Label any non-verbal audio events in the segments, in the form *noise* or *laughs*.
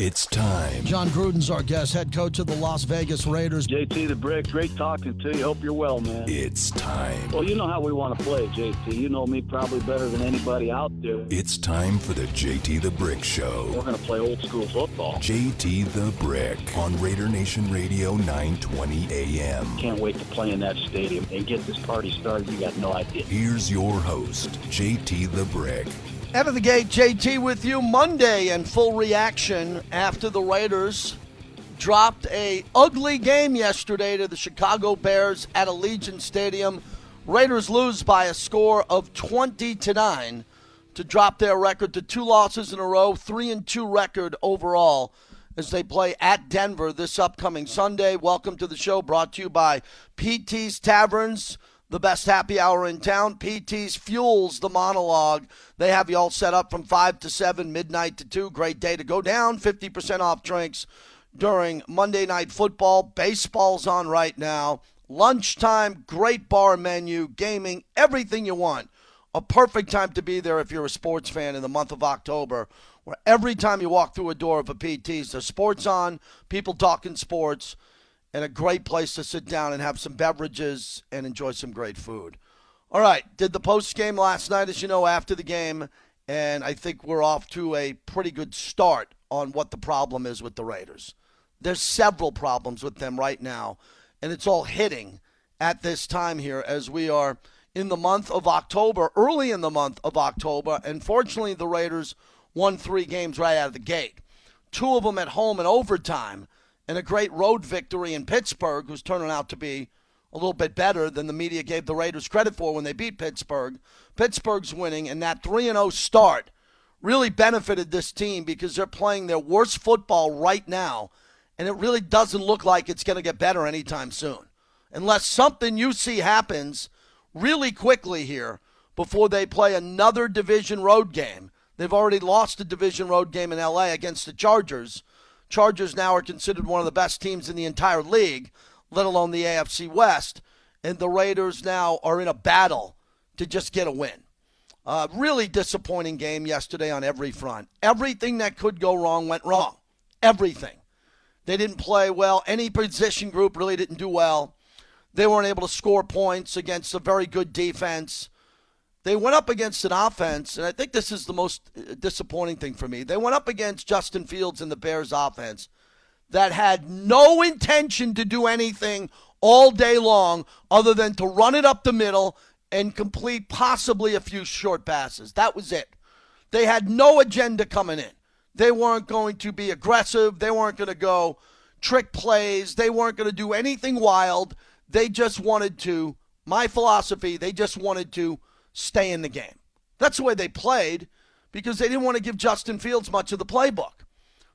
It's time. Jon Gruden's our guest, head coach of the Las Vegas Raiders. JT the Brick, great talking to you. Hope you're well, man. It's time. Well, you know how we want to play, JT. You know me probably better than anybody out there. It's time for the JT the Brick Show. We're going to play old school football. JT the Brick on Raider Nation Radio 920 AM. Can't wait to play in that stadium and get this party started. You got no idea. Here's your host, JT the Brick. Out of the gate, JT with you Monday and full reaction after the Raiders dropped a ugly game yesterday to the Chicago Bears at Allegiant Stadium. Raiders lose by a score of 20 to 9 to drop their record to two losses in a row, 3 and 2 record overall as they play at Denver this upcoming Sunday. Welcome to the show brought to you by PT's Taverns the best happy hour in town. PT's fuels the monologue. They have you all set up from 5 to 7, midnight to 2. Great day to go down. 50% off drinks during Monday Night Football. Baseball's on right now. Lunchtime, great bar menu, gaming, everything you want. A perfect time to be there if you're a sports fan in the month of October, where every time you walk through a door of a PT's, there's sports on, people talking sports and a great place to sit down and have some beverages and enjoy some great food. All right, did the post game last night, as you know, after the game, and I think we're off to a pretty good start on what the problem is with the Raiders. There's several problems with them right now, and it's all hitting at this time here as we are in the month of October, early in the month of October, and fortunately the Raiders won three games right out of the gate. Two of them at home in overtime and a great road victory in Pittsburgh, who's turning out to be a little bit better than the media gave the Raiders credit for when they beat Pittsburgh. Pittsburgh's winning, and that 3 0 start really benefited this team because they're playing their worst football right now, and it really doesn't look like it's going to get better anytime soon. Unless something you see happens really quickly here before they play another division road game. They've already lost a division road game in LA against the Chargers. Chargers now are considered one of the best teams in the entire league, let alone the AFC West. And the Raiders now are in a battle to just get a win. Uh, really disappointing game yesterday on every front. Everything that could go wrong went wrong. Everything. They didn't play well. Any position group really didn't do well. They weren't able to score points against a very good defense. They went up against an offense, and I think this is the most uh, disappointing thing for me. They went up against Justin Fields and the Bears offense that had no intention to do anything all day long other than to run it up the middle and complete possibly a few short passes. That was it. They had no agenda coming in. They weren't going to be aggressive. They weren't going to go trick plays. They weren't going to do anything wild. They just wanted to, my philosophy, they just wanted to stay in the game. That's the way they played because they didn't want to give Justin Fields much of the playbook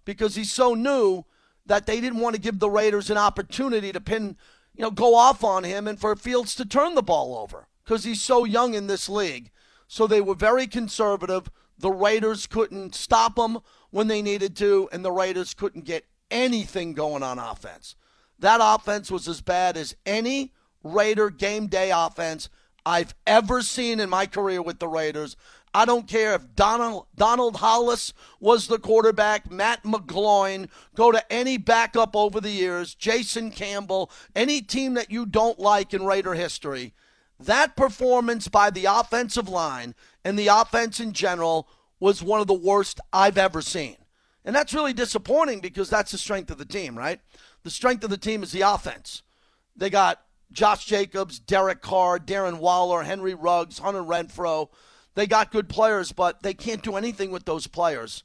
because he's so new that they didn't want to give the Raiders an opportunity to pin, you know, go off on him and for Fields to turn the ball over because he's so young in this league. So they were very conservative. The Raiders couldn't stop him when they needed to, and the Raiders couldn't get anything going on offense. That offense was as bad as any Raider game day offense I've ever seen in my career with the Raiders. I don't care if Donald Donald Hollas was the quarterback, Matt McGloin, go to any backup over the years, Jason Campbell, any team that you don't like in Raider history. That performance by the offensive line and the offense in general was one of the worst I've ever seen. And that's really disappointing because that's the strength of the team, right? The strength of the team is the offense. They got Josh Jacobs, Derek Carr, Darren Waller, Henry Ruggs, Hunter Renfrow. They got good players, but they can't do anything with those players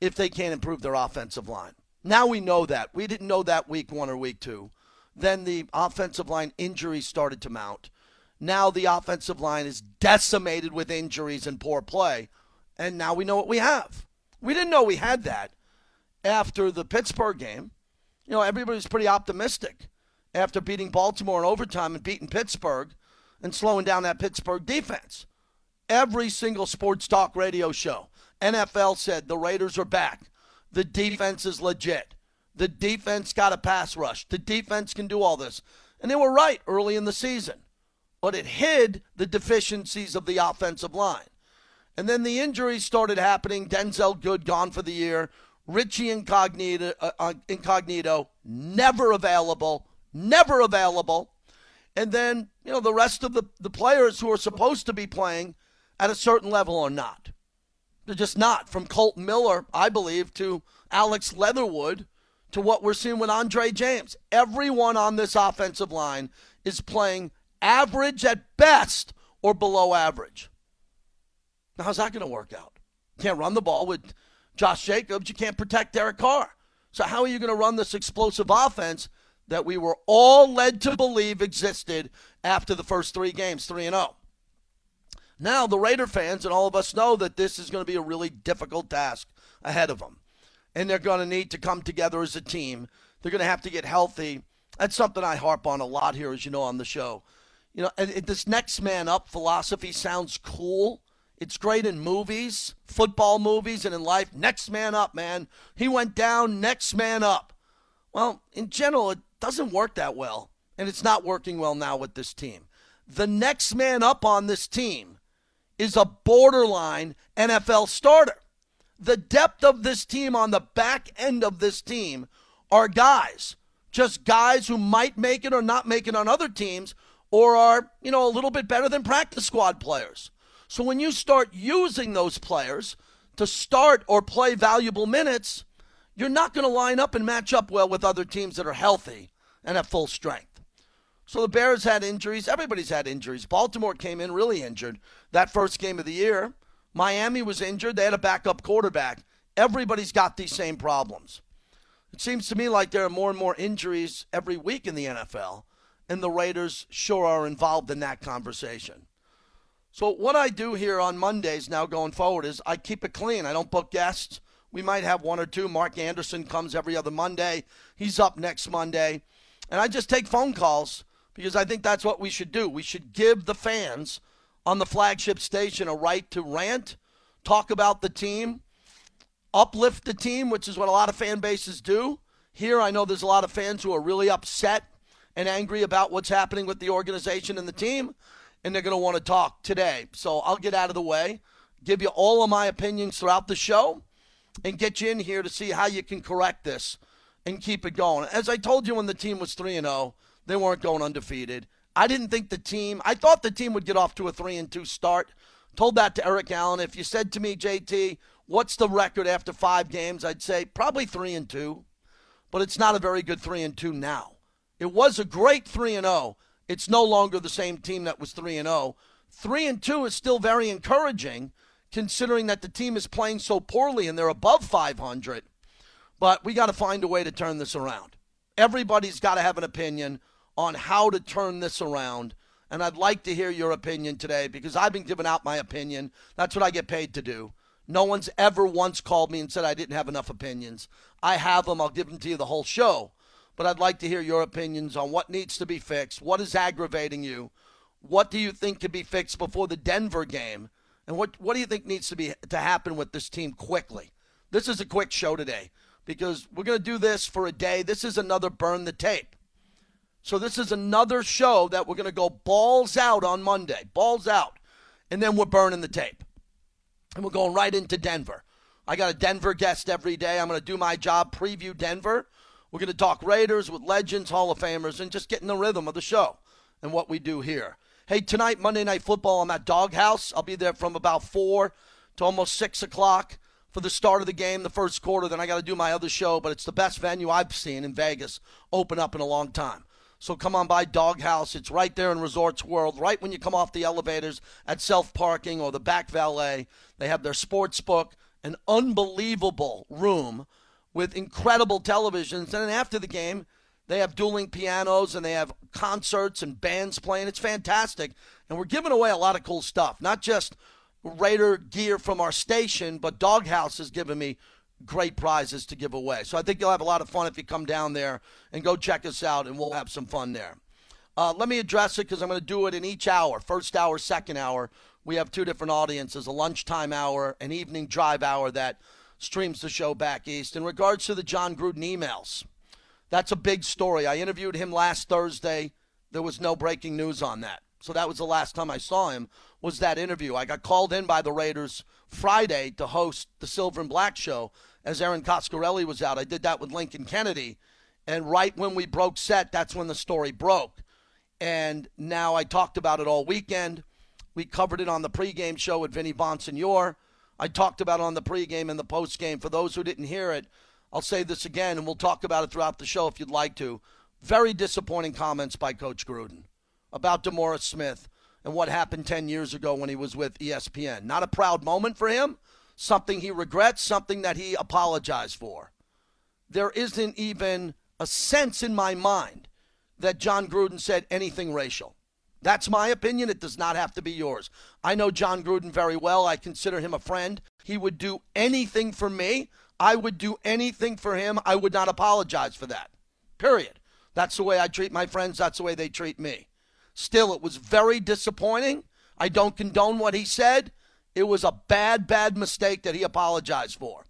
if they can't improve their offensive line. Now we know that. We didn't know that week one or week two. Then the offensive line injuries started to mount. Now the offensive line is decimated with injuries and poor play. And now we know what we have. We didn't know we had that after the Pittsburgh game. You know, everybody was pretty optimistic after beating Baltimore in overtime and beating Pittsburgh and slowing down that Pittsburgh defense. Every single sports talk radio show, NFL said the Raiders are back. The defense is legit. The defense got a pass rush. The defense can do all this. And they were right early in the season. But it hid the deficiencies of the offensive line. And then the injuries started happening. Denzelle Good gone for the year. Richie Incognito, uh, uh, Incognito, never available, never available. And then, you know, the rest of the, the players who are supposed to be playing at a certain level are not. They're just not. From Kolton Miller, I believe, to Alex Leatherwood, to what we're seeing with Andre James. Everyone on this offensive line is playing average at best or below average. Now, how's that going to work out? You can't run the ball with Josh Jacobs. You can't protect Derek Carr. So, how are you going to run this explosive offense that we were all led to believe existed after the first three games, 3 and 0? Now, the Raider fans and all of us know that this is going to be a really difficult task ahead of them. And they're going to need to come together as a team. They're going to have to get healthy. That's something I harp on a lot here, as you know, on the show. You know, this next man up philosophy sounds cool. It's great in movies, football movies, and in life. Next man up, man. He went down, next man up. Well, in general, it doesn't work that well. And it's not working well now with this team. The next man up on this team is a borderline NFL starter. The depth of this team on the back end of this team are guys, just guys who might make it or not make it on other teams or are, you know, a little bit better than practice squad players. So when you start using those players to start or play valuable minutes, you're not going to line up and match up well with other teams that are healthy and at full strength. So the Bears had injuries. Everybody's had injuries. Baltimore came in really injured that first game of the year. Miami was injured. They had a backup quarterback. Everybody's got these same problems. It seems to me like there are more and more injuries every week in the NFL, and the Raiders sure are involved in that conversation. So, what I do here on Mondays now going forward is I keep it clean. I don't book guests. We might have one or two. Mark Anderson comes every other Monday. He's up next Monday. And I just take phone calls because I think that's what we should do. We should give the fans on the flagship station a right to rant, talk about the team, uplift the team, which is what a lot of fan bases do. Here, I know there's a lot of fans who are really upset and angry about what's happening with the organization and the team, and they're going to want to talk today. So I'll get out of the way, give you all of my opinions throughout the show, and get you in here to see how you can correct this and keep it going. As I told you when the team was 3 and 0, they weren't going undefeated. I didn't think the team, I thought the team would get off to a 3 and 2 start. Told that to Eric Allen. If you said to me, JT, what's the record after five games? I'd say probably 3 and 2. But it's not a very good 3 and 2 now. It was a great 3 and 0. It's no longer the same team that was 3 and 0. 3 and 2 is still very encouraging considering that the team is playing so poorly and they're above 500. But we got to find a way to turn this around. Everybody's got to have an opinion on how to turn this around. And I'd like to hear your opinion today because I've been giving out my opinion. That's what I get paid to do. No one's ever once called me and said I didn't have enough opinions. I have them. I'll give them to you the whole show. But I'd like to hear your opinions on what needs to be fixed. What is aggravating you? What do you think could be fixed before the Denver game? And what, what do you think needs to be to happen with this team quickly? This is a quick show today because we're going to do this for a day. This is another burn the tape. So this is another show that we're going to go balls out on Monday, balls out, and then we're burning the tape, and we're going right into Denver. I got a Denver guest every day. I'm going to do my job, preview Denver. We're going to talk Raiders with legends, Hall of Famers, and just get in the rhythm of the show and what we do here. Hey, tonight, Monday Night Football, I'm at Doghouse. I'll be there from about 4 to almost 6 o'clock for the start of the game, the first quarter. Then I got to do my other show, but it's the best venue I've seen in Vegas open up in a long time. So come on by Doghouse. It's right there in Resorts World, right when you come off the elevators at self parking or the back valet. They have their sports book, an unbelievable room with incredible televisions. And then after the game, they have dueling pianos and they have concerts and bands playing. It's fantastic. And we're giving away a lot of cool stuff, not just Raider gear from our station, but Doghouse has given me great prizes to give away. So I think you'll have a lot of fun if you come down there and go check us out, and we'll have some fun there. Uh, let me address it because I'm going to do it in each hour first hour, second hour. We have two different audiences a lunchtime hour, an evening drive hour that streams the show back east. In regards to the Jon Gruden emails, that's a big story. I interviewed him last Thursday. There was no breaking news on that. So that was the last time I saw him was that interview. I got called in by the Raiders Friday to host the Silver and Black show as Aaron Coscarelli was out. I did that with Lincoln Kennedy. And right when we broke set, that's when the story broke. And now I talked about it all weekend. We covered it on the pregame show with Vinny Bonsignore. I talked about it on the pregame and the postgame. For those who didn't hear it, I'll say this again, and we'll talk about it throughout the show if you'd like to. Very disappointing comments by Coach Gruden about DeMaurice Smith and what happened 10 years ago when he was with ESPN. Not a proud moment for him, something he regrets, something that he apologized for. There isn't even a sense in my mind that Jon Gruden said anything racial. That's my opinion. It does not have to be yours. I know Jon Gruden very well. I consider him a friend. He would do anything for me. I would do anything for him. I would not apologize for that. Period. That's the way I treat my friends. That's the way they treat me. Still, it was very disappointing. I don't condone what he said. It was a bad, bad mistake that he apologized for.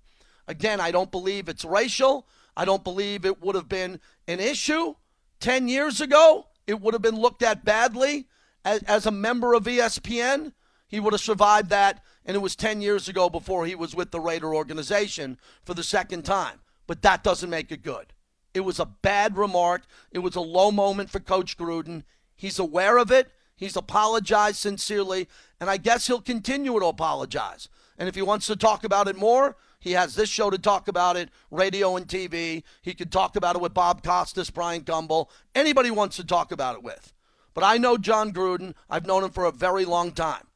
Again, I don't believe it's racial. I don't believe it would have been an issue 10 years ago. It would have been looked at badly as, as a member of ESPN. He would have survived that, and it was 10 years ago before he was with the Raider organization for the second time. But that doesn't make it good. It was a bad remark. It was a low moment for Coach Gruden. He's aware of it. He's apologized sincerely, and I guess he'll continue to apologize. And if he wants to talk about it more, he has this show to talk about it, radio and TV. He could talk about it with Bob Costas, Bryant Gumbel, anybody wants to talk about it with. But I know Jon Gruden. I've known him for a very long time.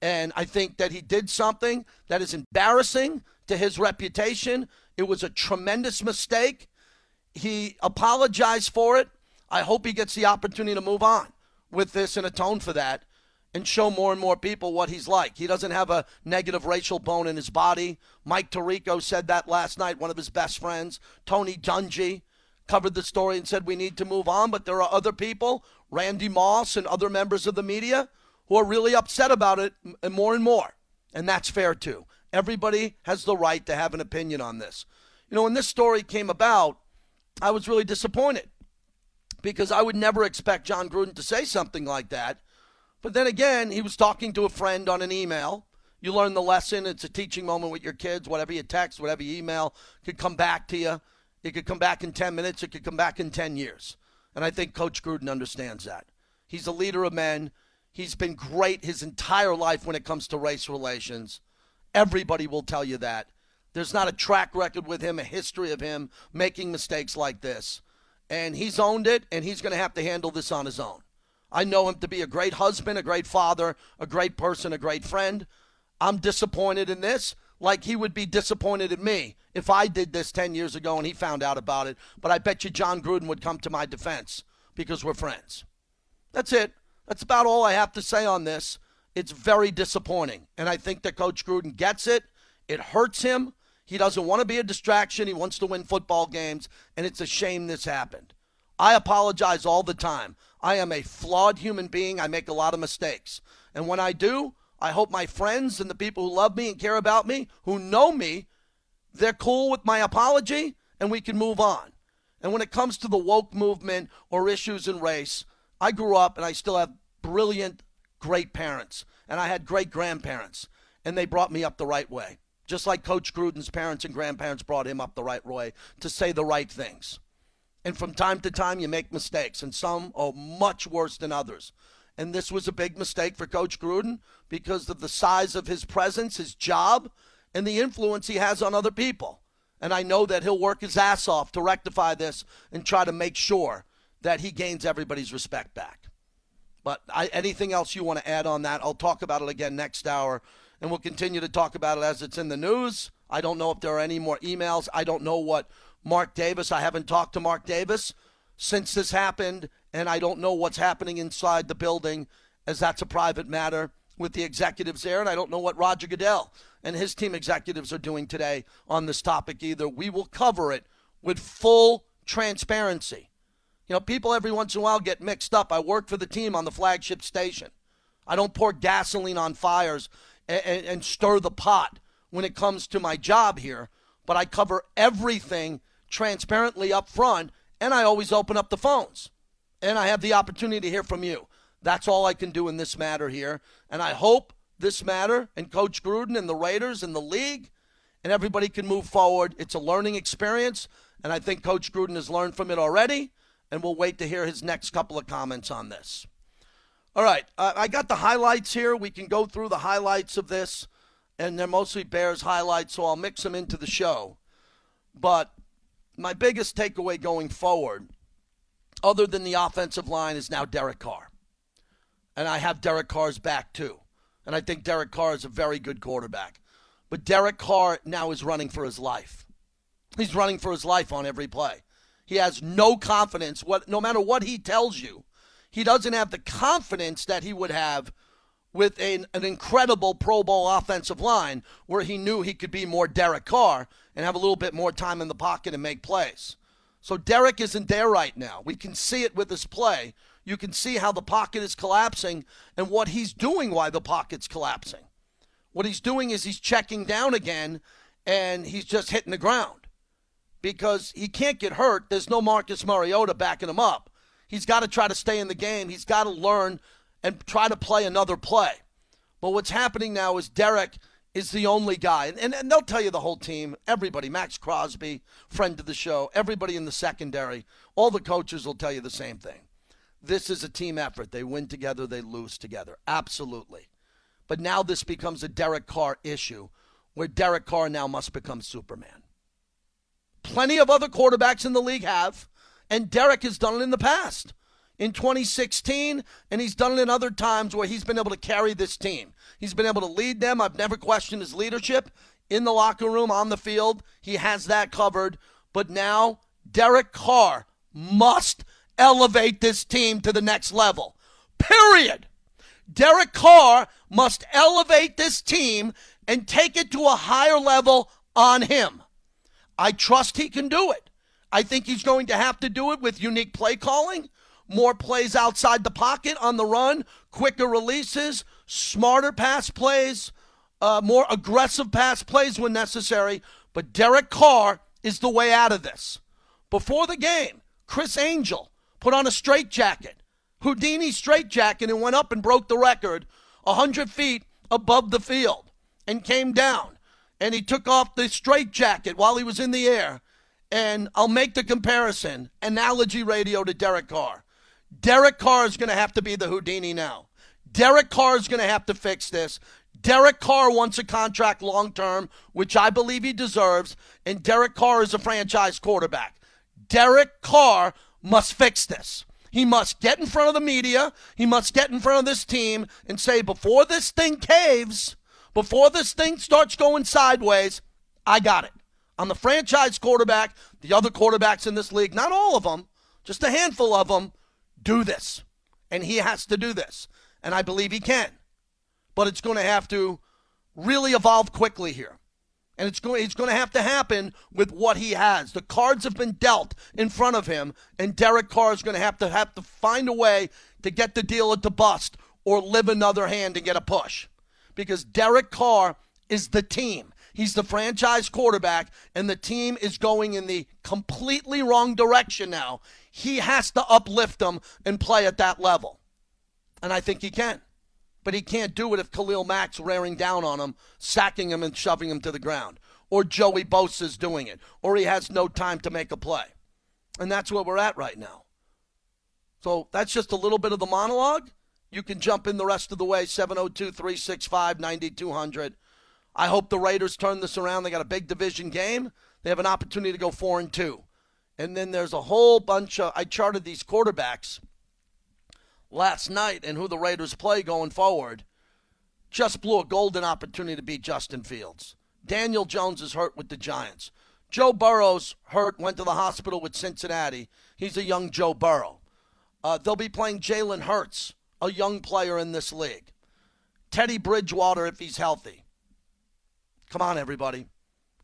And I think that he did something that is embarrassing to his reputation. It was a tremendous mistake. He apologized for it. I hope he gets the opportunity to move on with this and atone for that and show more and more people what he's like. He doesn't have a negative racial bone in his body. Mike Tirico said that last night, one of his best friends. Tony Dungy covered the story and said we need to move on, but there are other people, Randy Moss and other members of the media, who are really upset about it and more and more. And that's fair too. Everybody has the right to have an opinion on this. You know, when this story came about, I was really disappointed because I would never expect Jon Gruden to say something like that. But then again, he was talking to a friend on an email. You learn the lesson. It's a teaching moment with your kids. Whatever you text, whatever you email could come back to you. It could come back in 10 minutes. It could come back in 10 years. And I think Coach Gruden understands that. He's a leader of men. He's been great his entire life when it comes to race relations. Everybody will tell you that. There's not a track record with him, a history of him making mistakes like this and he's owned it, and he's going to have to handle this on his own. I know him to be a great husband, a great father, a great person, a great friend. I'm disappointed in this, like he would be disappointed in me if I did this 10 years ago and he found out about it. But I bet you Jon Gruden would come to my defense because we're friends. That's it. That's about all I have to say on this. It's very disappointing. And I think that Coach Gruden gets it. It hurts him. He doesn't want to be a distraction. He wants to win football games, and it's a shame this happened. I apologize all the time. I am a flawed human being. I make a lot of mistakes. And when I do, I hope my friends and the people who love me and care about me, who know me, they're cool with my apology and we can move on. And when it comes to the woke movement or issues in race, I grew up and I still have brilliant, great parents. And I had great grandparents. And they brought me up the right way just like Coach Gruden's parents and grandparents brought him up the right way to say the right things. And from time to time, you make mistakes, and some are much worse than others. And this was a big mistake for Coach Gruden because of the size of his presence, his job, and the influence he has on other people. And I know that he'll work his ass off to rectify this and try to make sure that he gains everybody's respect back. But I, anything else you want to add on that, I'll talk about it again next hour and we'll continue to talk about it as it's in the news. I don't know if there are any more emails. I don't know what Mark Davis, I haven't talked to Mark Davis since this happened, and I don't know what's happening inside the building as that's a private matter with the executives there, and I don't know what Roger Goodell and his team executives are doing today on this topic either. We will cover it with full transparency. You know, people every once in a while get mixed up. I work for the team on the flagship station. I don't pour gasoline on fires and, and stir the pot when it comes to my job here, but I cover everything transparently up front, and I always open up the phones. And I have the opportunity to hear from you. That's all I can do in this matter here. And I hope this matter and Coach Gruden and the Raiders and the league and everybody can move forward. It's a learning experience, and I think Coach Gruden has learned from it already, and we'll wait to hear his next couple of comments on this. All right, uh, I got the highlights here. We can go through the highlights of this, and they're mostly Bears highlights, so I'll mix them into the show. But my biggest takeaway going forward, other than the offensive line, is now Derek Carr. And I have Derek Carr's back too. And I think Derek Carr is a very good quarterback. But Derek Carr now is running for his life. He's running for his life on every play. He has no confidence. What, no matter what he tells you, he doesn't have the confidence that he would have with an, an incredible Pro Bowl offensive line where he knew he could be more Derek Carr and have a little bit more time in the pocket and make plays. So Derek isn't there right now. We can see it with his play. You can see how the pocket is collapsing and what he's doing why the pocket's collapsing. What he's doing is he's checking down again and he's just hitting the ground because he can't get hurt. There's no Marcus Mariota backing him up. He's got to try to stay in the game. He's got to learn and try to play another play. But what's happening now is Derek is the only guy, and, and, and, they'll tell you the whole team, everybody, Maxx Crosby, friend of the show, everybody in the secondary, all the coaches will tell you the same thing. This is a team effort. They win together, they lose together. Absolutely. But now this becomes a Derek Carr issue where Derek Carr now must become Superman. Plenty of other quarterbacks in the league have, and Derek has done it in the past in 2016, and he's done it in other times where he's been able to carry this team. He's been able to lead them. I've never questioned his leadership in the locker room, on the field. He has that covered. But now, Derek Carr must elevate this team to the next level. Period. Derek Carr must elevate this team and take it to a higher level on him. I trust he can do it. I think he's going to have to do it with unique play calling more plays outside the pocket on the run, quicker releases, smarter pass plays, uh, more aggressive pass plays when necessary. But Derek Carr is the way out of this. Before the game, Criss Angel put on a straitjacket, Houdini straitjacket, and went up and broke the record 100 feet above the field and came down. And he took off the straitjacket while he was in the air. And I'll make the comparison analogy radio to Derek Carr. Derek Carr is going to have to be the Houdini now. Derek Carr is going to have to fix this. Derek Carr wants a contract long term, which I believe he deserves, and Derek Carr is a franchise quarterback. Derek Carr must fix this. He must get in front of the media. He must get in front of this team and say, before this thing caves, before this thing starts going sideways, I got it. I'm the franchise quarterback. The other quarterbacks in this league, not all of them, just a handful of them, do this. And he has to do this. And I believe he can. But it's going to have to really evolve quickly here. And it's going, it's going to have to happen with what he has. The cards have been dealt in front of him, and Derek Carr is going to have to have to find a way to get the deal at the bust or live another hand and get a push. Because Derek Carr is the team. He's the franchise quarterback, and the team is going in the completely wrong direction now. He has to uplift them and play at that level. And I think he can. But he can't do it if Khalil Mack's raring down on him, sacking him and shoving him to the ground. Or Joey Bosa's doing it. Or he has no time to make a play. And that's where we're at right now. So that's just a little bit of the monologue. You can jump in the rest of the way, 702 365 9200. I hope the Raiders turn this around. They got a big division game. They have an opportunity to go four and two. And then there's a whole bunch of I charted these quarterbacks last night and who the Raiders play going forward. Just blew a golden opportunity to beat Justin Fields. Daniel Jones is hurt with the Giants. Joe Burrow's hurt, went to the hospital with Cincinnati. He's a young Joe Burrow. Uh, they'll be playing Jalen Hurts, a young player in this league. Teddy Bridgewater, if he's healthy. Come on, everybody.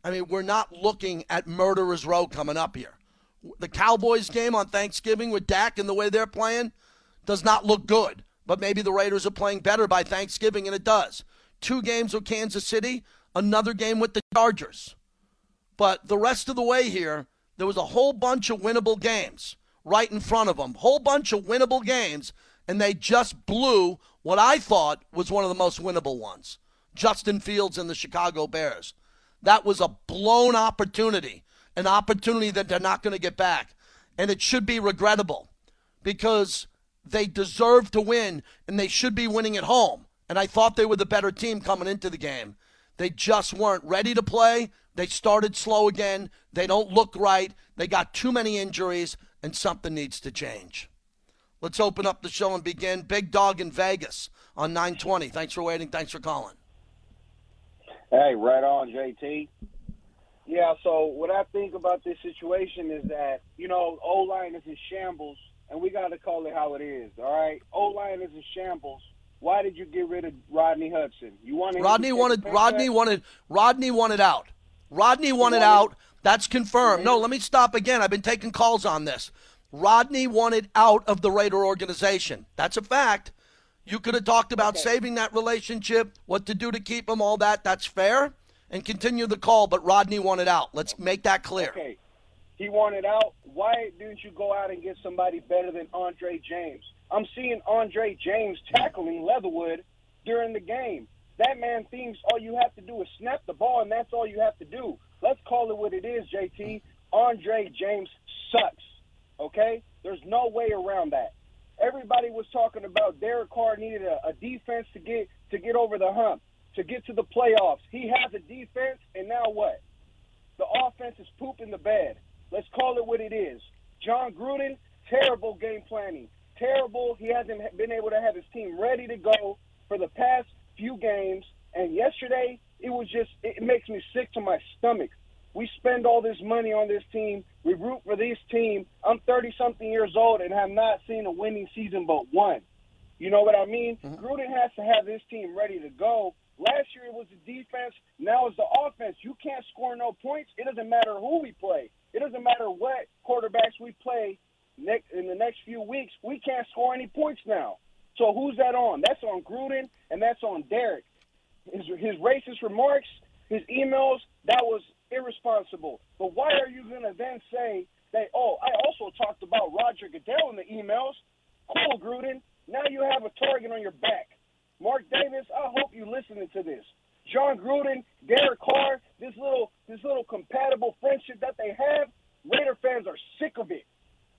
I mean, we're not looking at murderer's row coming up here. The Cowboys game on Thanksgiving with Dak and the way they're playing does not look good. But maybe the Raiders are playing better by Thanksgiving, and it does. Two games with Kansas City, another game with the Chargers. But the rest of the way here, there was a whole bunch of winnable games right in front of them. Whole bunch of winnable games, and they just blew what I thought was one of the most winnable ones. Justin Fields and the Chicago Bears. That was a blown opportunity, an opportunity that they're not going to get back. And it should be regrettable because they deserve to win and they should be winning at home. And I thought they were the better team coming into the game. They just weren't ready to play. They started slow again. They don't look right. They got too many injuries, and something needs to change. Let's open up the show and begin. Big Dog in Vegas on 920. Thanks for waiting. Thanks for calling. Hey, right on, JT. Yeah, so what I think about this situation is that, you know, O line is in shambles, and we got to call it how it is, all right? O line is in shambles. Why did you get rid of Rodney Hudson? You wanted Rodney wanted Rodney wanted Rodney wanted out. Rodney wanted out. That's confirmed. No, mm-hmm. let me stop again. I've been taking calls on this. Rodney wanted out of the Raider organization. That's a fact. You could have talked about okay. saving that relationship, what to do to keep him, all that. That's fair. And continue the call, but Rodney wanted out. Let's make that clear. Okay. He wanted out. Why didn't you go out and get somebody better than Andre James? I'm seeing Andre James tackling Leatherwood during the game. That man thinks all you have to do is snap the ball, and that's all you have to do. Let's call it what it is, JT. Andre James sucks. Okay? There's no way around that. Everybody was talking about Derek Carr needed a, a defense to get to get over the hump, to get to the playoffs. He has a defense, and now what? The offense is pooping the bed. Let's call it what it is. Jon Gruden, terrible game planning. Terrible. He hasn't been able to have his team ready to go for the past few games. And yesterday, it was just, it makes me sick to my stomach we spend all this money on this team. We root for this team. I'm 30 something years old and have not seen a winning season but one. You know what I mean? Mm-hmm. Gruden has to have this team ready to go. Last year it was the defense. Now it's the offense. You can't score no points. It doesn't matter who we play. It doesn't matter what quarterbacks we play next in the next few weeks. We can't score any points now. So who's that on? That's on Gruden and that's on Derek. His, his racist remarks, his emails, that was irresponsible. But why are you going to then say that, oh, I also talked about Roger Goodell in the emails? Cool, Gruden. Now you have a target on your back. Mark Davis, I hope you're listening to this. Jon Gruden, Derek Carr, this little this little compatible friendship that they have, Raider fans are sick of it.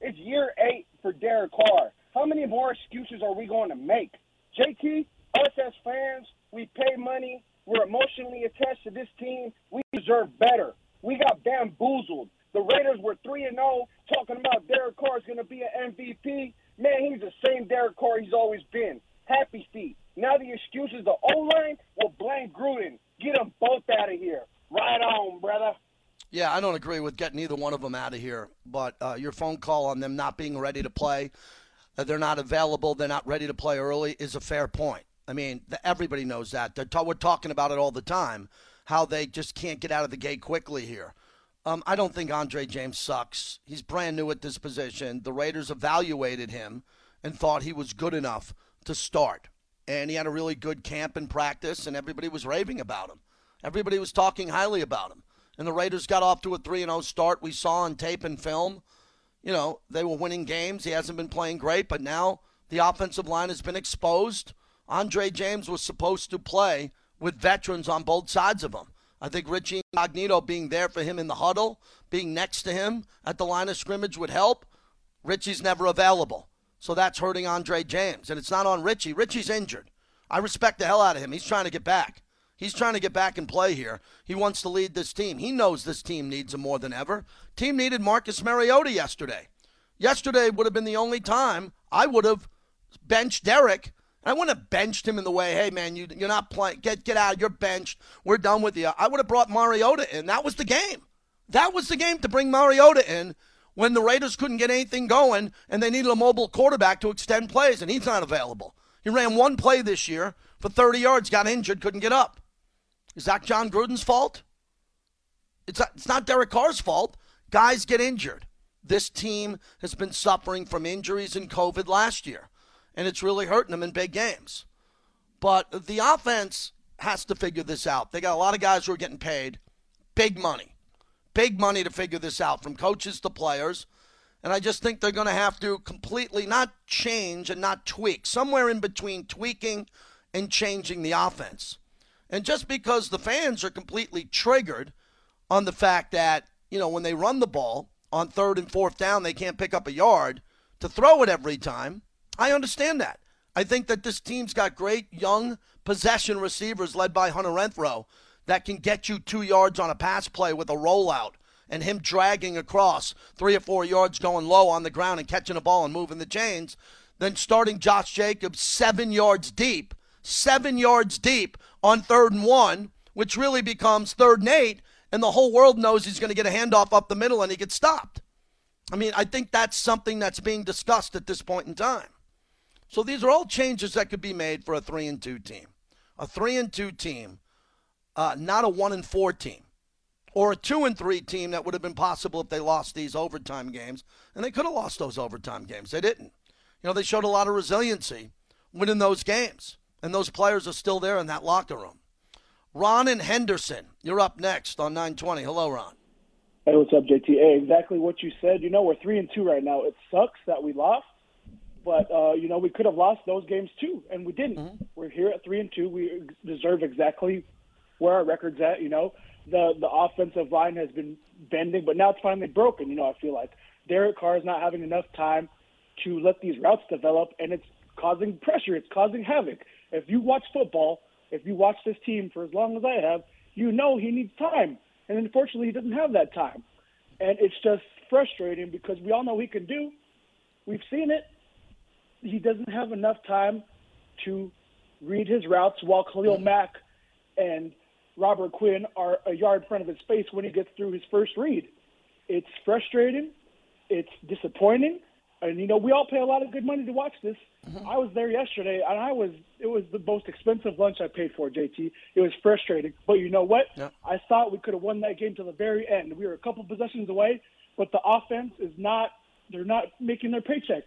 It's year eight for Derek Carr. How many more excuses are we going to make? JT, us as fans, we pay money we're emotionally attached to this team. We deserve better. We got bamboozled. The Raiders were 3 and 0 talking about Derek Carr is going to be an MVP. Man, he's the same Derek Carr he's always been. Happy feet. Now the excuse is the O line. Well, blame Gruden. Get them both out of here. Right on, brother. Yeah, I don't agree with getting either one of them out of here. But uh, your phone call on them not being ready to play, uh, they're not available, they're not ready to play early, is a fair point. I mean, everybody knows that. we're talking about it all the time, how they just can't get out of the gate quickly here. Um, I don't think Andre James sucks. He's brand new at this position. The Raiders evaluated him and thought he was good enough to start. And he had a really good camp and practice, and everybody was raving about him. Everybody was talking highly about him. And the Raiders got off to a 3 0 start. We saw on tape and film. You know, they were winning games. He hasn't been playing great, but now the offensive line has been exposed. Andre James was supposed to play with veterans on both sides of him. I think Richie Incognito being there for him in the huddle, being next to him at the line of scrimmage would help. Richie's never available. So that's hurting Andre James. And it's not on Richie. Richie's injured. I respect the hell out of him. He's trying to get back. He's trying to get back and play here. He wants to lead this team. He knows this team needs him more than ever. Team needed Marcus Mariota yesterday. Yesterday would have been the only time I would have benched Derek I wouldn't have benched him in the way, hey man, you you're not playing. Get get out. You're benched. We're done with you. I would have brought Mariota in. That was the game. That was the game to bring Mariota in when the Raiders couldn't get anything going and they needed a mobile quarterback to extend plays, and he's not available. He ran one play this year for 30 yards, got injured, couldn't get up. Is that Jon Gruden's fault? It's not, it's not Derek Carr's fault. Guys get injured. This team has been suffering from injuries and COVID last year and it's really hurting them in big games. But the offense has to figure this out. They got a lot of guys who are getting paid big money, big money to figure this out from coaches to players. And I just think they're going to have to completely not change and not tweak, somewhere in between tweaking and changing the offense. And just because the fans are completely triggered on the fact that, you know, when they run the ball on third and fourth down, they can't pick up a yard to throw it every time, I understand that. I think that this team's got great young possession receivers led by Hunter Renfrow that can get you two yards on a pass play with a rollout and him dragging across three or four yards going low on the ground and catching a ball and moving the chains, then starting Josh Jacobs seven yards deep, seven yards deep on third and one, which really becomes third and eight, and the whole world knows he's going to get a handoff up the middle and he gets stopped. I mean, I think that's something that's being discussed at this point in time. So these are all changes that could be made for a three and two team. A three and two team, uh, not a one and four team or a two and three team that would have been possible if they lost these overtime games. And they could have lost those overtime games. They didn't. You know, they showed a lot of resiliency winning those games. And those players are still there in that locker room. Ron and Henderson, you're up next on 920. Hello, Ron. Hey, what's up, JT? Hey, exactly what you said. You know, we're three and two right now. It sucks that we lost, but uh, you know we could have lost those games too, and we didn't. Mm-hmm. We're here at three and two. We deserve exactly where our record's at. You know, the the offensive line has been bending, but now it's finally broken. You know, I feel like Derek Carr is not having enough time to let these routes develop, and it's causing pressure. It's causing havoc. If you watch football, if you watch this team for as long as I have, you know he needs time, and unfortunately, he doesn't have that time, and it's just frustrating because we all know he can do. We've seen it. He doesn't have enough time to read his routes while Khalil Mack and Robert Quinn are a yard in front of his face when he gets through his first read. It's frustrating. It's disappointing. And you know, we all pay a lot of good money to watch this. Mm-hmm. I was there yesterday, and I was it was the most expensive lunch I paid for. JT, it was frustrating, but you know what? Yep. I thought we could have won that game to the very end. We were a couple possessions away, but the offense is not. They're not making their paycheck.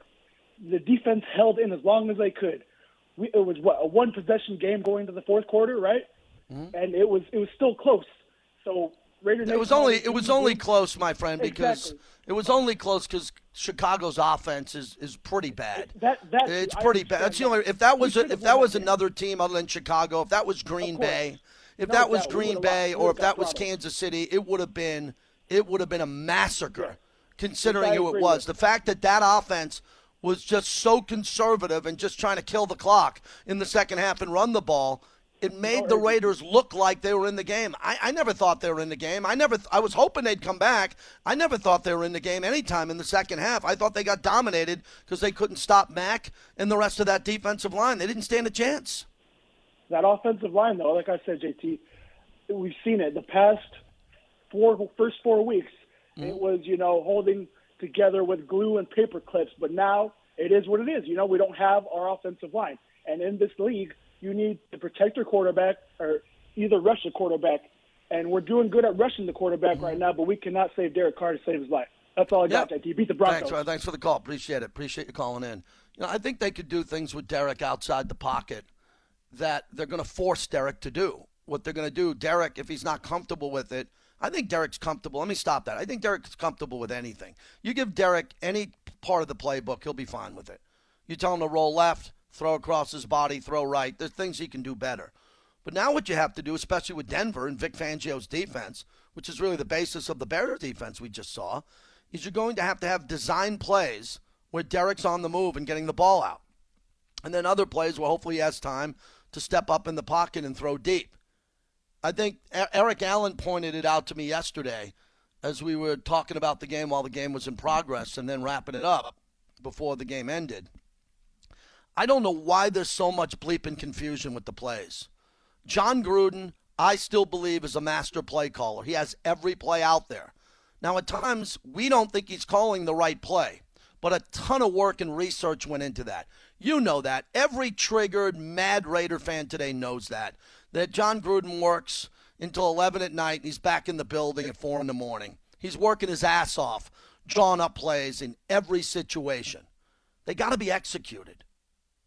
The defense held in as long as they could. We, it was what a one possession game going to the fourth quarter, right? mm-hmm. and it was it was still close. So Raider It was only it was only close, my friend, because exactly. it was only close because Chicago's offense is, is pretty bad. That, that it's pretty bad. That's the only if that was a, if that was another team other than Chicago, if that was Green Bay, if no, that was that, Green Bay, or if that was Kansas City, it would have been it would have been a massacre, yeah. considering who it was. The fact that that offense was just so conservative and just trying to kill the clock in the second half and run the ball it made the Raiders look like they were in the game. I, I never thought they were in the game. I never. I was hoping they'd come back. I never thought they were in the game anytime in the second half. I thought they got dominated because they couldn't stop Mack and the rest of that defensive line. They didn't stand a chance. That offensive line, though, like I said, JT, we've seen it the past four first four weeks. Mm-hmm. It was you know holding together with glue and paper clips, but now it is what it is. You know, we don't have our offensive line, and in this league you need to protect your quarterback or either rush the quarterback. And we're doing good at rushing the quarterback mm-hmm. right now, but we cannot save Derek Carr to save his life. That's all I got. JT. Beat the Broncos. Thanks, thanks for the call. Appreciate it. Appreciate you calling in. You know, I think they could do things with Derek outside the pocket that they're going to force Derek to do. What they're going to do, Derek, if he's not comfortable with it, I think Derek's comfortable. Let me stop that. I think Derek's comfortable with anything. You give Derek any part of the playbook, he'll be fine with it. You tell him to roll left, throw across his body, throw right. There's things he can do better. But now what you have to do, especially with Denver and Vic Fangio's defense, which is really the basis of the Bears defense we just saw, is you're going to have to have design plays where Derek's on the move and getting the ball out. And then other plays where hopefully he has time to step up in the pocket and throw deep. I think Eric Allen pointed it out to me yesterday as we were talking about the game while the game was in progress and then wrapping it up before the game ended. I don't know why there's so much bleeping confusion with the plays. Jon Gruden, I still believe, is a master play caller. He has every play out there. Now, at times, we don't think he's calling the right play, but a ton of work and research went into that. You know that. Every triggered, mad Raider fan today knows that. That Jon Gruden works until 11 at night and he's back in the building at 4 in the morning. He's working his ass off, drawing up plays in every situation. They got to be executed.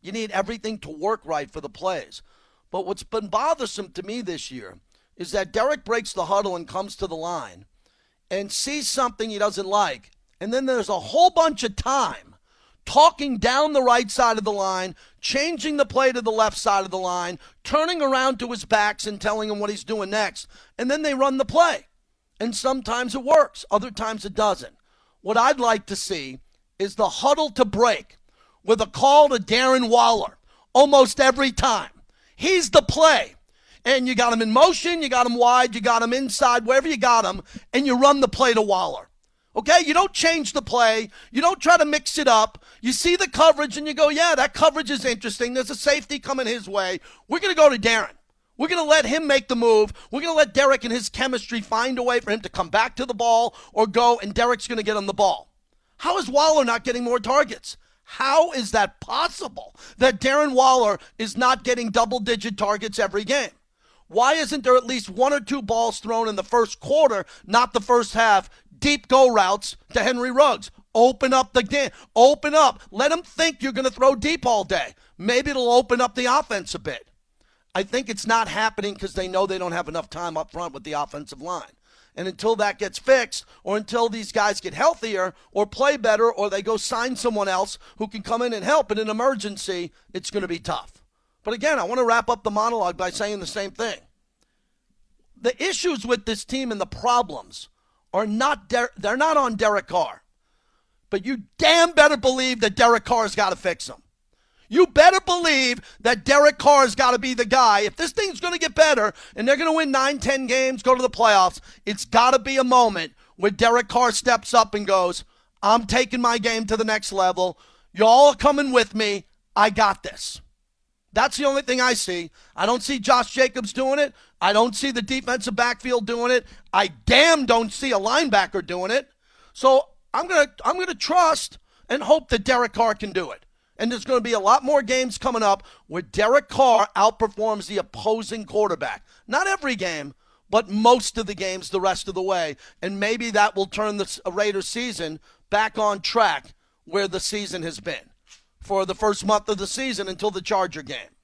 You need everything to work right for the plays. But what's been bothersome to me this year is that Derek breaks the huddle and comes to the line and sees something he doesn't like. And then there's a whole bunch of time talking down the right side of the line, changing the play to the left side of the line, turning around to his backs and telling him what he's doing next, and then they run the play. And sometimes it works, other times it doesn't. What I'd like to see is the huddle to break with a call to Darren Waller almost every time. He's the play. And you got him in motion, you got him wide, you got him inside, wherever you got him, and you run the play to Waller. Okay? You don't change the play. You don't try to mix it up. You see the coverage and you go, yeah, that coverage is interesting. There's a safety coming his way. We're going to go to Darren. We're going to let him make the move. We're going to let Derek and his chemistry find a way for him to come back to the ball or go, and Derek's going to get on the ball. How is Waller not getting more targets? How is that possible that Darren Waller is not getting double digit targets every game? Why isn't there at least one or two balls thrown in the first quarter, not the first half, deep go routes to Henry Ruggs? Open up the game. Open up. Let him think you're going to throw deep all day. Maybe it'll open up the offense a bit. I think it's not happening because they know they don't have enough time up front with the offensive line. And until that gets fixed, or until these guys get healthier, or play better, or they go sign someone else who can come in and help in an emergency, it's going to be tough. But again, I want to wrap up the monologue by saying the same thing. The issues with this team and the problems are not Der- they're not on Derek Carr. But you damn better believe that Derek Carr's got to fix them. You better believe that Derek Carr's got to be the guy. If this thing's going to get better and they're going to win 9, 10 games, go to the playoffs, it's got to be a moment where Derek Carr steps up and goes, I'm taking my game to the next level. Y'all are coming with me. I got this. That's the only thing I see. I don't see Josh Jacobs doing it. I don't see the defensive backfield doing it. I damn don't see a linebacker doing it. So I'm gonna I'm gonna trust and hope that Derek Carr can do it. And there's going to be a lot more games coming up where Derek Carr outperforms the opposing quarterback. Not every game, but most of the games the rest of the way. And maybe that will turn the Raiders season back on track where the season has been for the first month of the season until the Charger game.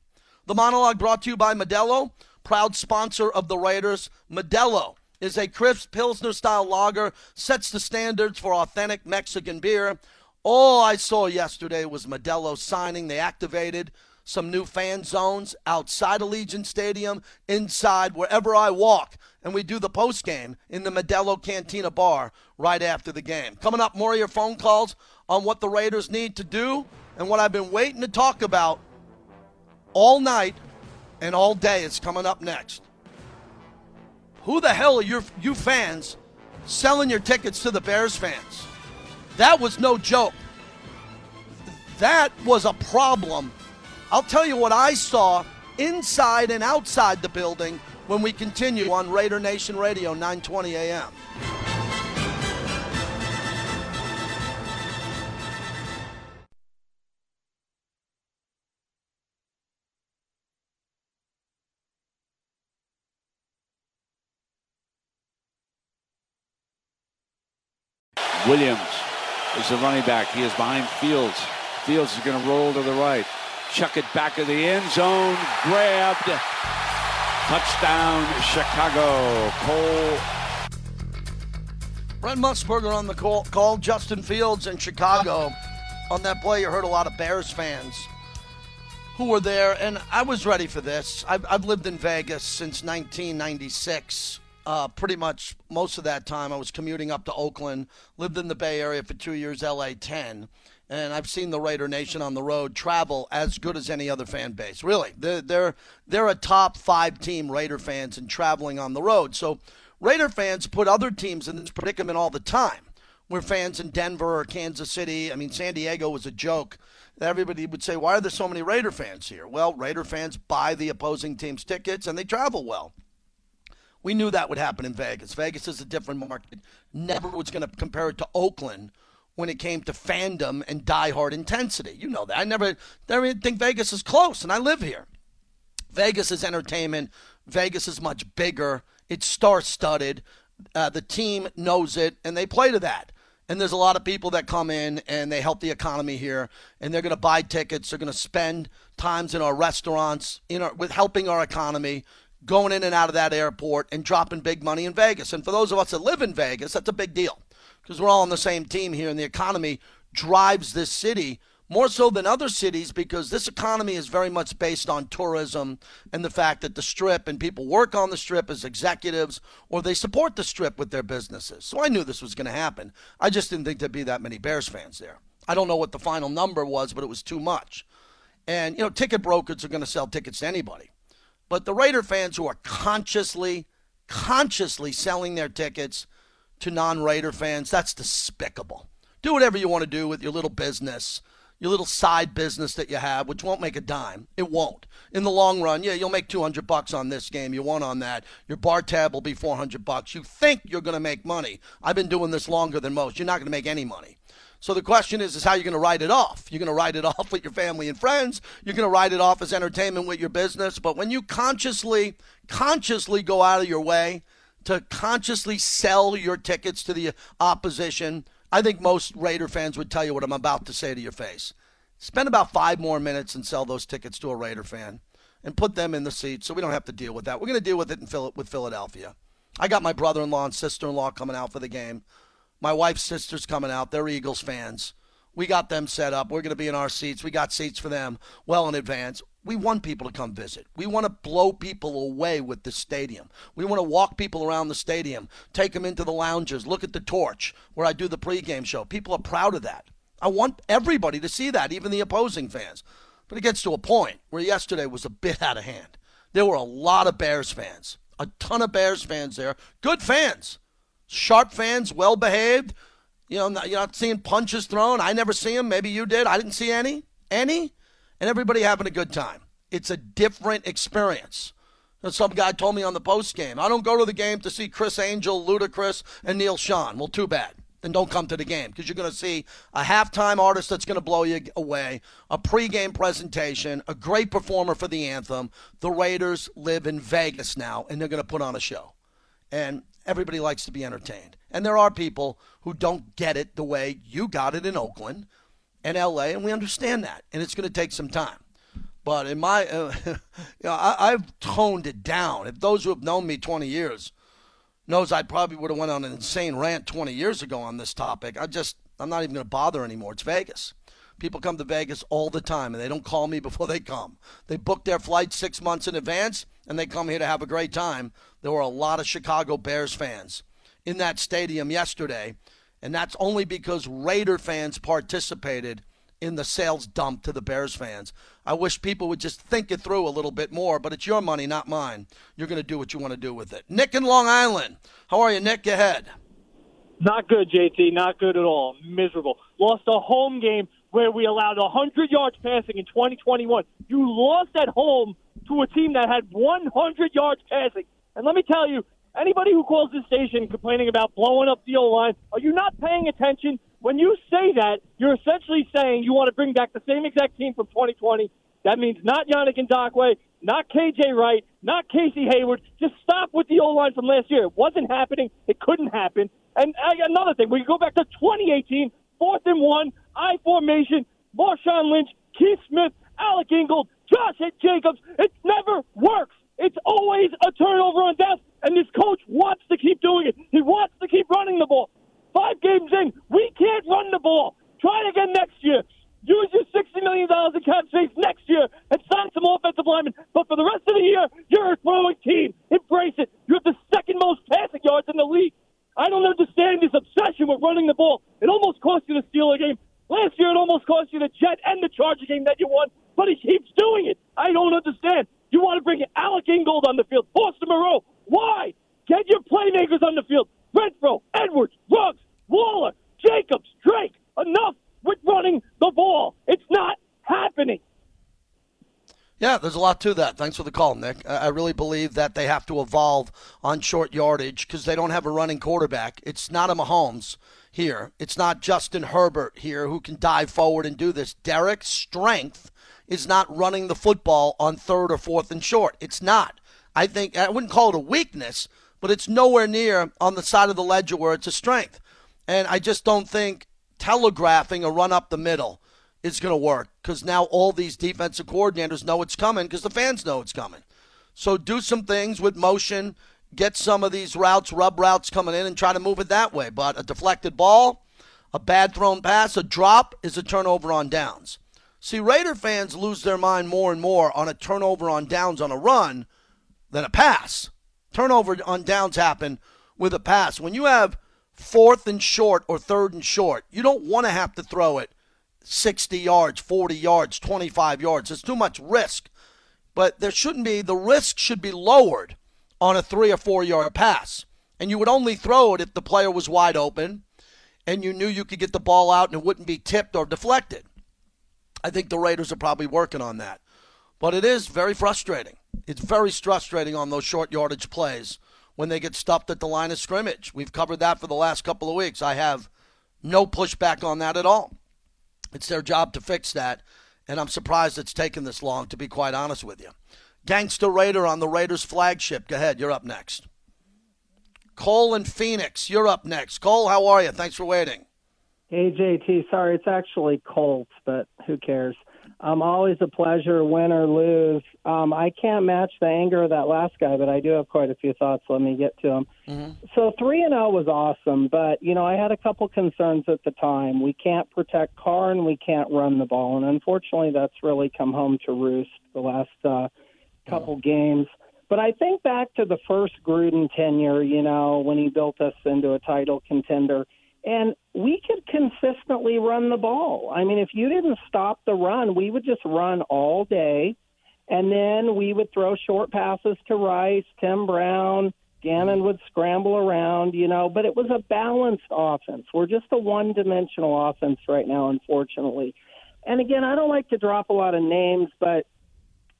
The monologue brought to you by Modelo, proud sponsor of the Raiders. Modelo is a crisp Pilsner style lager, sets the standards for authentic Mexican beer. All I saw yesterday was Modelo signing. They activated some new fan zones outside Allegiant Stadium, inside, wherever I walk. And we do the post game in the Modelo Cantina bar right after the game. Coming up, more of your phone calls on what the Raiders need to do and what I've been waiting to talk about all night and all day is coming up next. Who the hell are your, you fans selling your tickets to the Bears fans? That was no joke. That was a problem. I'll tell you what I saw inside and outside the building when we continue on Raider Nation Radio, 920 a.m. Williams is the running back. He is behind Fields. Fields is going to roll to the right. Chuck it back of the end zone. Grabbed. Touchdown, Chicago. Cole. Brent Musburger on the call, call. Justin Fields in Chicago. On that play, you heard a lot of Bears fans who were there, and I was ready for this. I've, I've lived in Vegas since 1996 uh, pretty much most of that time I was commuting up to Oakland, lived in the Bay Area for two years, LA 10. And I've seen the Raider Nation on the road travel as good as any other fan base. Really, they're they're, they're a top five team Raider fans and traveling on the road. So Raider fans put other teams in this predicament all the time. Where fans in Denver or Kansas City, I mean, San Diego was a joke. Everybody would say, "Why are there so many Raider fans here?" Well, Raider fans buy the opposing team's tickets and they travel well. We knew that would happen in Vegas. Vegas is a different market. Never was going to compare it to Oakland when it came to fandom and diehard intensity. You know that. I never, never think Vegas is close, and I live here. Vegas is entertainment. Vegas is much bigger. It's star studded. Uh, the team knows it, and they play to that. And there's a lot of people that come in and they help the economy here, and they're going to buy tickets. They're going to spend times in our restaurants, in our, with helping our economy going in and out of that airport and dropping big money in Vegas. And for those of us that live in Vegas, that's a big deal because we're all on the same team here, and the economy drives this city more so than other cities because this economy is very much based on tourism and the fact that the strip and people work on the strip as executives or they support the strip with their businesses. So I knew this was going to happen. I just didn't think there'd be that many Bears fans there. I don't know what the final number was, but it was too much. And, you know, ticket brokers are going to sell tickets to anybody. But the Raider fans who are consciously, consciously selling their tickets to non Raider fans, that's despicable. Do whatever you want to do with your little business your little side business that you have, which won't make a dime. It won't. In the long run, yeah, you'll make 200 bucks on this game. You won on that. Your bar tab will be 400 bucks. You think you're going to make money. I've been doing this longer than most. You're not going to make any money. So the question is, is how you're going to write it off. You're going to write it *laughs* off with your family and friends. You're going to write it off as entertainment with your business. But when you consciously, consciously go out of your way to consciously sell your tickets to the opposition, I think most Raider fans would tell you what I'm about to say to your face. Spend about five more minutes and sell those tickets to a Raider fan and put them in the seat so we don't have to deal with that. We're going to deal with it in Phil- with Philadelphia. I got my brother in law and sister in law coming out for the game. My wife's sister's coming out. They're Eagles fans. We got them set up. We're going to be in our seats. We got seats for them well in advance. We want people to come visit. We want to blow people away with the stadium. We want to walk people around the stadium, take them into the lounges, look at the torch where I do the pregame show. People are proud of that. I want everybody to see that, even the opposing fans. But it gets to a point where yesterday was a bit out of hand. There were a lot of Bears fans, a ton of Bears fans there. Good fans, sharp fans, well behaved. You know, you're not seeing punches thrown. I never see them. Maybe you did. I didn't see any. Any? and everybody having a good time. It's a different experience. some guy told me on the post game, I don't go to the game to see Criss Angel, Ludacris, and Neal Schon. Well, too bad. Then don't come to the game because you're going to see a halftime artist that's going to blow you away, a pregame presentation, a great performer for the anthem. The Raiders live in Vegas now, and they're going to put on a show. And everybody likes to be entertained. And there are people who don't get it the way you got it in Oakland and LA, and we understand that, and it's going to take some time. But in my, uh, *laughs* you know, I, have toned it down. If those who have known me 20 years knows I probably would have went on an insane rant 20 years ago on this topic. I just, I'm not even going to bother anymore. It's Vegas. People come to Vegas all the time, and they don't call me *laughs* before they come. They book their flight six months in advance, and they come here to have a great time. There were a lot of Chicago Bears fans in that stadium yesterday and that's only because Raider fans participated in the sales dump to the Bears fans. I wish people would just think it through a little bit more, but it's your money, not mine. You're going to do what you want to do with it. Nick in Long Island. How are you, Nick? Go ahead. Not good, JT. Not good at all. Miserable. Lost a home game where we allowed 100 yards passing in 2021. You lost at home to a team that had 100 yards passing. And let me tell you, Anybody who calls this station complaining about blowing up the O line, are you not paying attention? When you say that, you're essentially saying you want to bring back the same exact team from 2020. That means not Yannick Ngakoue, not KJ Wright, not Casey Hayward. Just stop with the O line from last year. It wasn't happening. It couldn't happen. And uh, another thing, we go back to 2018, fourth and one, I formation, Marshawn Lynch, Keith Smith, Alec Ingold, Josh Jacobs. It never works. It's always a turnover on downs, and this coach wants to keep doing it. He wants to keep running the ball. Five games in, we can't run the ball. Try it again next year. Use your $60 million in cap space next year and sign some offensive linemen. But for the rest of the year, you're a throwing team. Embrace it. You have the second most passing yards in the league. I don't understand this obsession with running the ball. It almost cost you the Steeler game. Last year, it almost cost you the Jet and the Charger game that you won. But he keeps doing it. I don't understand. You want to bring Alec Ingold on the field, Foster Moreau. Why? Get your playmakers on the field. Renfrow, Edwards, Ruggs, Waller, Jacobs, Drake. Enough with running the ball. It's not happening. Yeah, there's a lot to that. Thanks for the call, Nick. I really believe that they have to evolve on short yardage because they don't have a running quarterback. It's not a Mahomes here. It's not Justin Herbert here who can dive forward and do this. Derek's strength is not running the football on third or fourth and short. It's not. I think I wouldn't call it a weakness, but it's nowhere near on the side of the ledger where it's a strength. And I just don't think telegraphing a run up the middle is going to work because now all these defensive coordinators know it's coming because the fans know it's coming. So do some things with motion, get some of these routes, rub routes coming in, and try to move it that way. But a deflected ball, a bad thrown pass, a drop is a turnover on downs. See, Raider fans lose their mind more and more on a turnover on downs on a run than a pass. Turnover on downs happen with a pass. When you have fourth and short or third and short, you don't want to have to throw it 60 yards, 40 yards, 25 yards. It's too much risk. But there shouldn't be, the risk should be lowered on a three or four yard pass. And you would only throw it if the player was wide open and you knew you could get the ball out and it wouldn't be tipped or deflected. I think the Raiders are probably working on that. But it is very frustrating. It's very frustrating on those short yardage plays when they get stopped at the line of scrimmage. We've covered that for the last couple of weeks. I have no pushback on that at all. It's their job to fix that, and I'm surprised it's taken this long, to be quite honest with you. Gangster Raider on the Raiders flagship. Go ahead, you're up next. Cole and Phoenix, you're up next. Cole, how are you? Thanks for waiting. Hey, JT. Sorry, it's actually Colts, but who cares? Um, always a pleasure, win or lose. Um, I can't match the anger of that last guy, but I do have quite a few thoughts. Let me get to them. Mm-hmm. So three and zero oh was awesome, but you know I had a couple concerns at the time. We can't protect Carr and we can't run the ball, and unfortunately, that's really come home to roost the last uh, couple mm-hmm. games. But I think back to the first Gruden tenure, you know, when he built us into a title contender and we could consistently run the ball. I mean, if you didn't stop the run, we would just run all day, and then we would throw short passes to Rice, Tim Brown. Gannon would scramble around, you know, but it was a balanced offense. We're just a one dimensional offense right now, unfortunately. And again, I don't like to drop a lot of names, but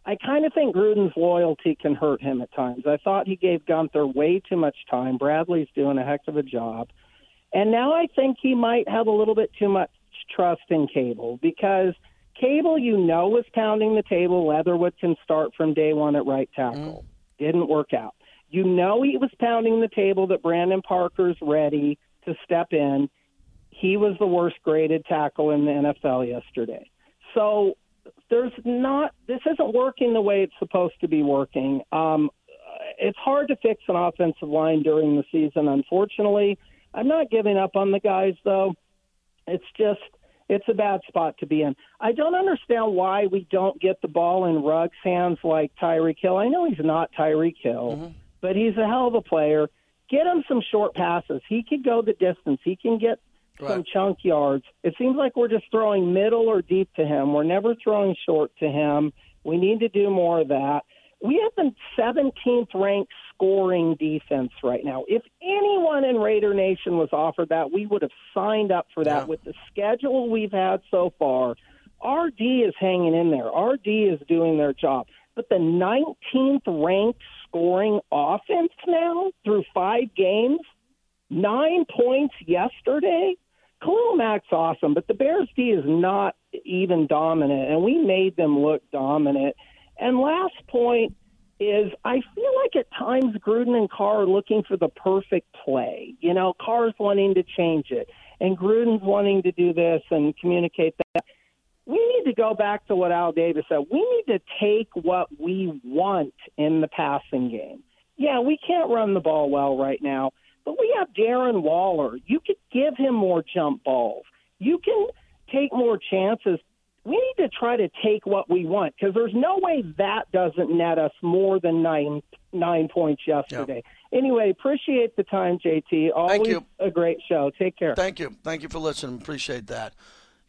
I kind of think Gruden's loyalty can hurt him at times. I thought he gave Gunther way too much time. Bradley's doing a heck of a job. And now I think he might have a little bit too much trust in Cable because Cable, you know, was pounding the table. Leatherwood can start from day one at right tackle. Mm. Didn't work out. You know, he was pounding the table that Brandon Parker's ready to step in. He was the worst graded tackle in the NFL yesterday. So there's not, this isn't working the way it's supposed to be working. Um, it's hard to fix an offensive line during the season, unfortunately. I'm not giving up on the guys, though. It's just it's a bad spot to be in. I don't understand why we don't get the ball in Ruggs' hands like Tyreek Hill. I know he's not Tyreek Hill, mm-hmm. but he's a hell of a player. Get him some short passes. He can go the distance. He can get right. some chunk yards. It seems like we're just throwing middle or deep to him. We're never throwing short to him. We need to do more of that. We have the 17th ranked scoring defense right now. If anyone in Raider Nation was offered that, we would have signed up for that. Yeah. With the schedule we've had so far, RD is hanging in there. RD is doing their job. But the 19th ranked scoring offense now through five games, nine points yesterday. Khalil Mack's awesome, but the Bears D is not even dominant, and we made them look dominant. And last point, is I feel like at times Gruden and Carr are looking for the perfect play. You know, Carr's wanting to change it, and Gruden's wanting to do this and communicate that. We need to go back to what Al Davis said. We need to take what we want in the passing game. Yeah, we can't run the ball well right now, but we have Darren Waller. You could give him more jump balls. You can take more chances we need to try to take what we want because there's no way that doesn't net us more than nine nine points yesterday. Yeah. Anyway, appreciate the time, JT. Always a great show. Take care. Thank you. Thank you for listening. Appreciate that.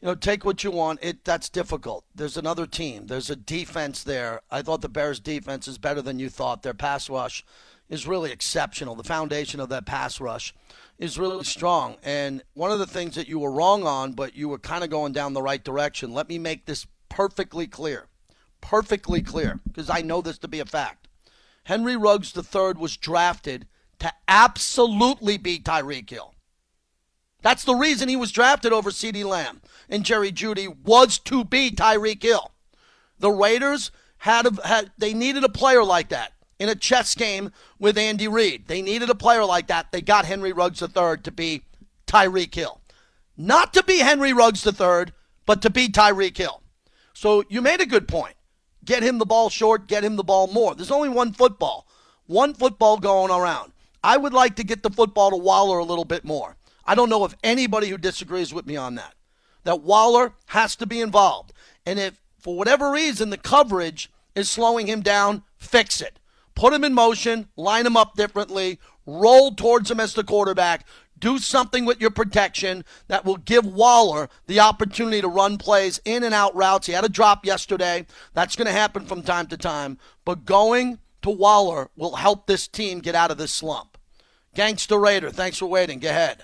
You know, take what you want. It that's difficult. There's another team. There's a defense there. I thought the Bears' defense is better than you thought. Their pass rush is really exceptional. The foundation of that pass rush is really strong. And one of the things that you were wrong on, but you were kind of going down the right direction. Let me make this perfectly clear. Perfectly clear, because I know this to be a fact. Henry Ruggs III was drafted to absolutely beat Tyreek Hill. That's the reason he was drafted over CeeDee Lamb. And Jerry Jeudy was to beat Tyreek Hill. The Raiders had, had they needed a player like that in a chess game with Andy Reid. They needed a player like that. They got Henry Ruggs III to be Tyreek Hill. Not to be Henry Ruggs III, but to be Tyreek Hill. So you made a good point. Get him the ball short, get him the ball more. There's only one football, one football going around. I would like to get the football to Waller a little bit more. I don't know if anybody who disagrees with me on that. that Waller has to be involved. And if for whatever reason the coverage is slowing him down, fix it. Put him in motion, line him up differently, roll towards him as the quarterback. Do something with your protection that will give Waller the opportunity to run plays in and out routes. He had a drop yesterday. That's going to happen from time to time. But going to Waller will help this team get out of this slump. Gangster Raider, thanks for waiting. Go ahead.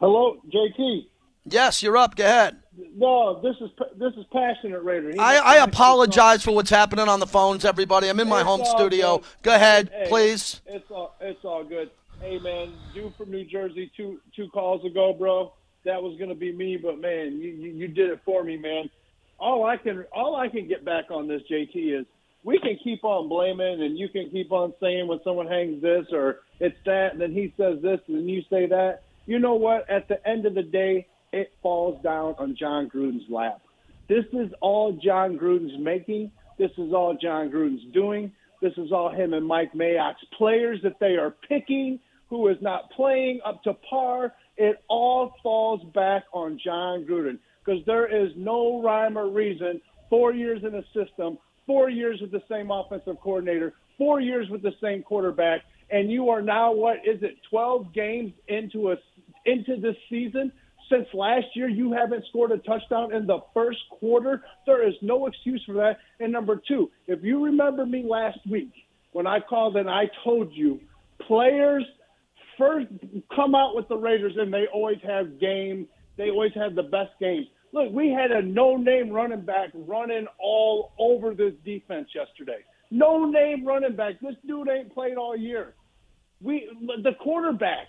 Hello, JT. Yes, you're up. Go ahead. No, this is this is passionate Raider. He I, I apologize for what's happening on the phones, everybody. I'm in my It's home studio. good. Go ahead, Hey, please. It's all it's all good. Hey man, dude from New Jersey two two calls ago, bro. That was gonna be me, but man, you, you you did it for me, man. All I can all I can get back on this, JT, is we can keep on blaming, and you can keep on saying when someone hangs this or it's that, and then he says this, and then you say that. You know what? At the end of the day, it falls down on Jon Gruden's lap. This is all Jon Gruden's making. This is all Jon Gruden's doing. This is all him and Mike Mayock's players that they are picking, who is not playing up to par. It all falls back on Jon Gruden because there is no rhyme or reason. Four years in a system, four years with the same offensive coordinator, four years with the same quarterback, and you are now what is it? Twelve games into a into this season since last year you haven't scored a touchdown in the first quarter. There is no excuse for that. And number two, if you remember me last week when I called and I told you players first come out with the Raiders and they always have game. They always have the best games. Look, we had a no-name running back running all over this defense yesterday. No-name running back. This dude ain't played all year. We the quarterback.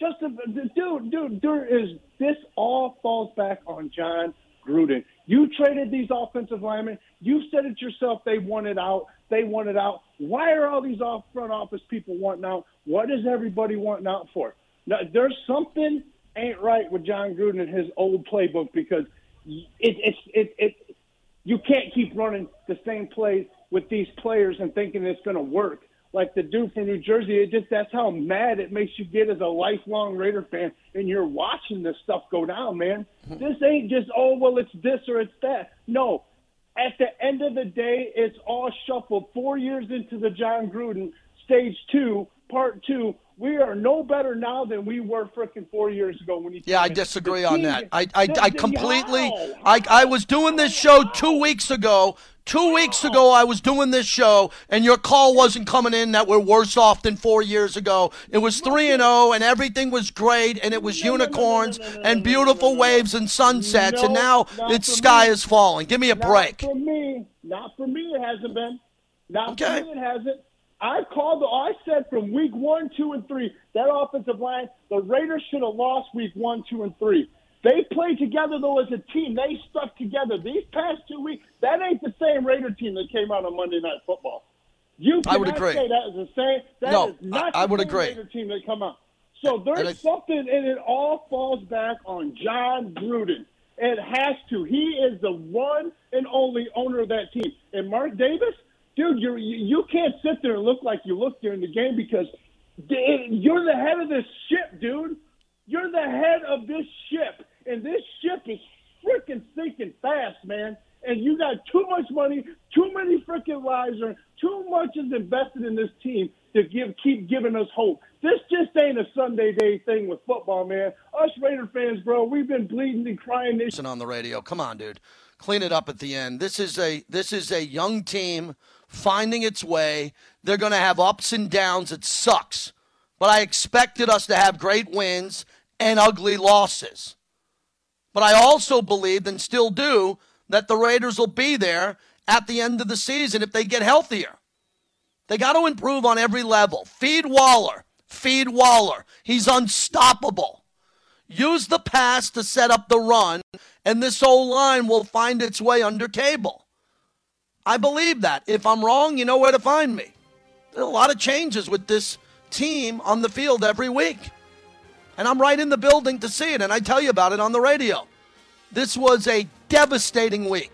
Just a, the dude, dude, there is this all falls back on Jon Gruden. You traded these offensive linemen. You said it yourself. They wanted out. They wanted out. Why are all these off front office people wanting out? What is everybody wanting out for? Now, there's something ain't right with Jon Gruden and his old playbook because it, it's it, it you can't keep running the same plays with these players and thinking it's going to work. Like the dude from New Jersey, it just that's how mad it makes you get as a lifelong Raider fan, and you're watching this stuff go down, man. This ain't just oh well, it's this or it's that. No, at the end of the day, it's all shuffled. Four years into the Jon Gruden stage two, part two, we are no better now than we were frickin' four years ago when you. Yeah, I disagree on team- that. I, I, I completely. how? I, I was doing this show two weeks ago. Two weeks ago, I was doing this show, and your call wasn't coming in that we're worse off than four years ago. It was three and zero, and everything was great, and it was unicorns and beautiful waves and sunsets, and now it's sky me. is falling. Give me a Not break. for me. Not for me. It hasn't been. Not Okay. for me. It hasn't. I called. I said from week one, two, and three that offensive line. The Raiders should have lost week one, two, and three. They played together though as a team. They stuck together. These past two weeks, that ain't the same Raider team that came out on Monday Night Football. You I would agree. say that is the same. That No, is not I- I would agree. Raider team that come out. So there's something, and it all falls back on Jon Gruden. It has to. He is the one and only owner of that team. And Mark Davis, dude, you you can't sit there and look like you look during the game because you're the head of this ship, dude. You're the head of this ship, and this ship is freaking sinking fast, man. And you got too much money, too many freaking lives, or too much is invested in this team to give keep giving us hope. This just ain't a Sunday day thing with football, man. Us Raider fans, bro, we've been bleeding and crying Listen on the radio. Come on, dude. Clean it up at the end. This is a this is a young team finding its way. They're going to have ups and downs. It sucks. But I expected us to have great wins and ugly losses. But I also believed and still do that the Raiders will be there at the end of the season if they get healthier. They got to improve on every level. Feed Waller. Feed Waller. He's unstoppable. Use the pass to set up the run, and this whole line will find its way under cable. I believe that. If I'm wrong, you know where to find me. There are a lot of changes with this team on the field every week. And I'm right in the building to see it, and I tell you about it on the radio. This was a devastating week.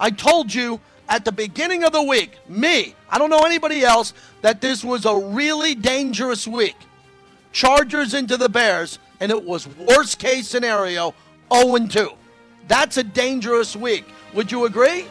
I told you at the beginning of the week, me, I don't know anybody else, that this was a really dangerous week. Chargers into the Bears, and it was worst case scenario 0 2. That's a dangerous week. Would you agree?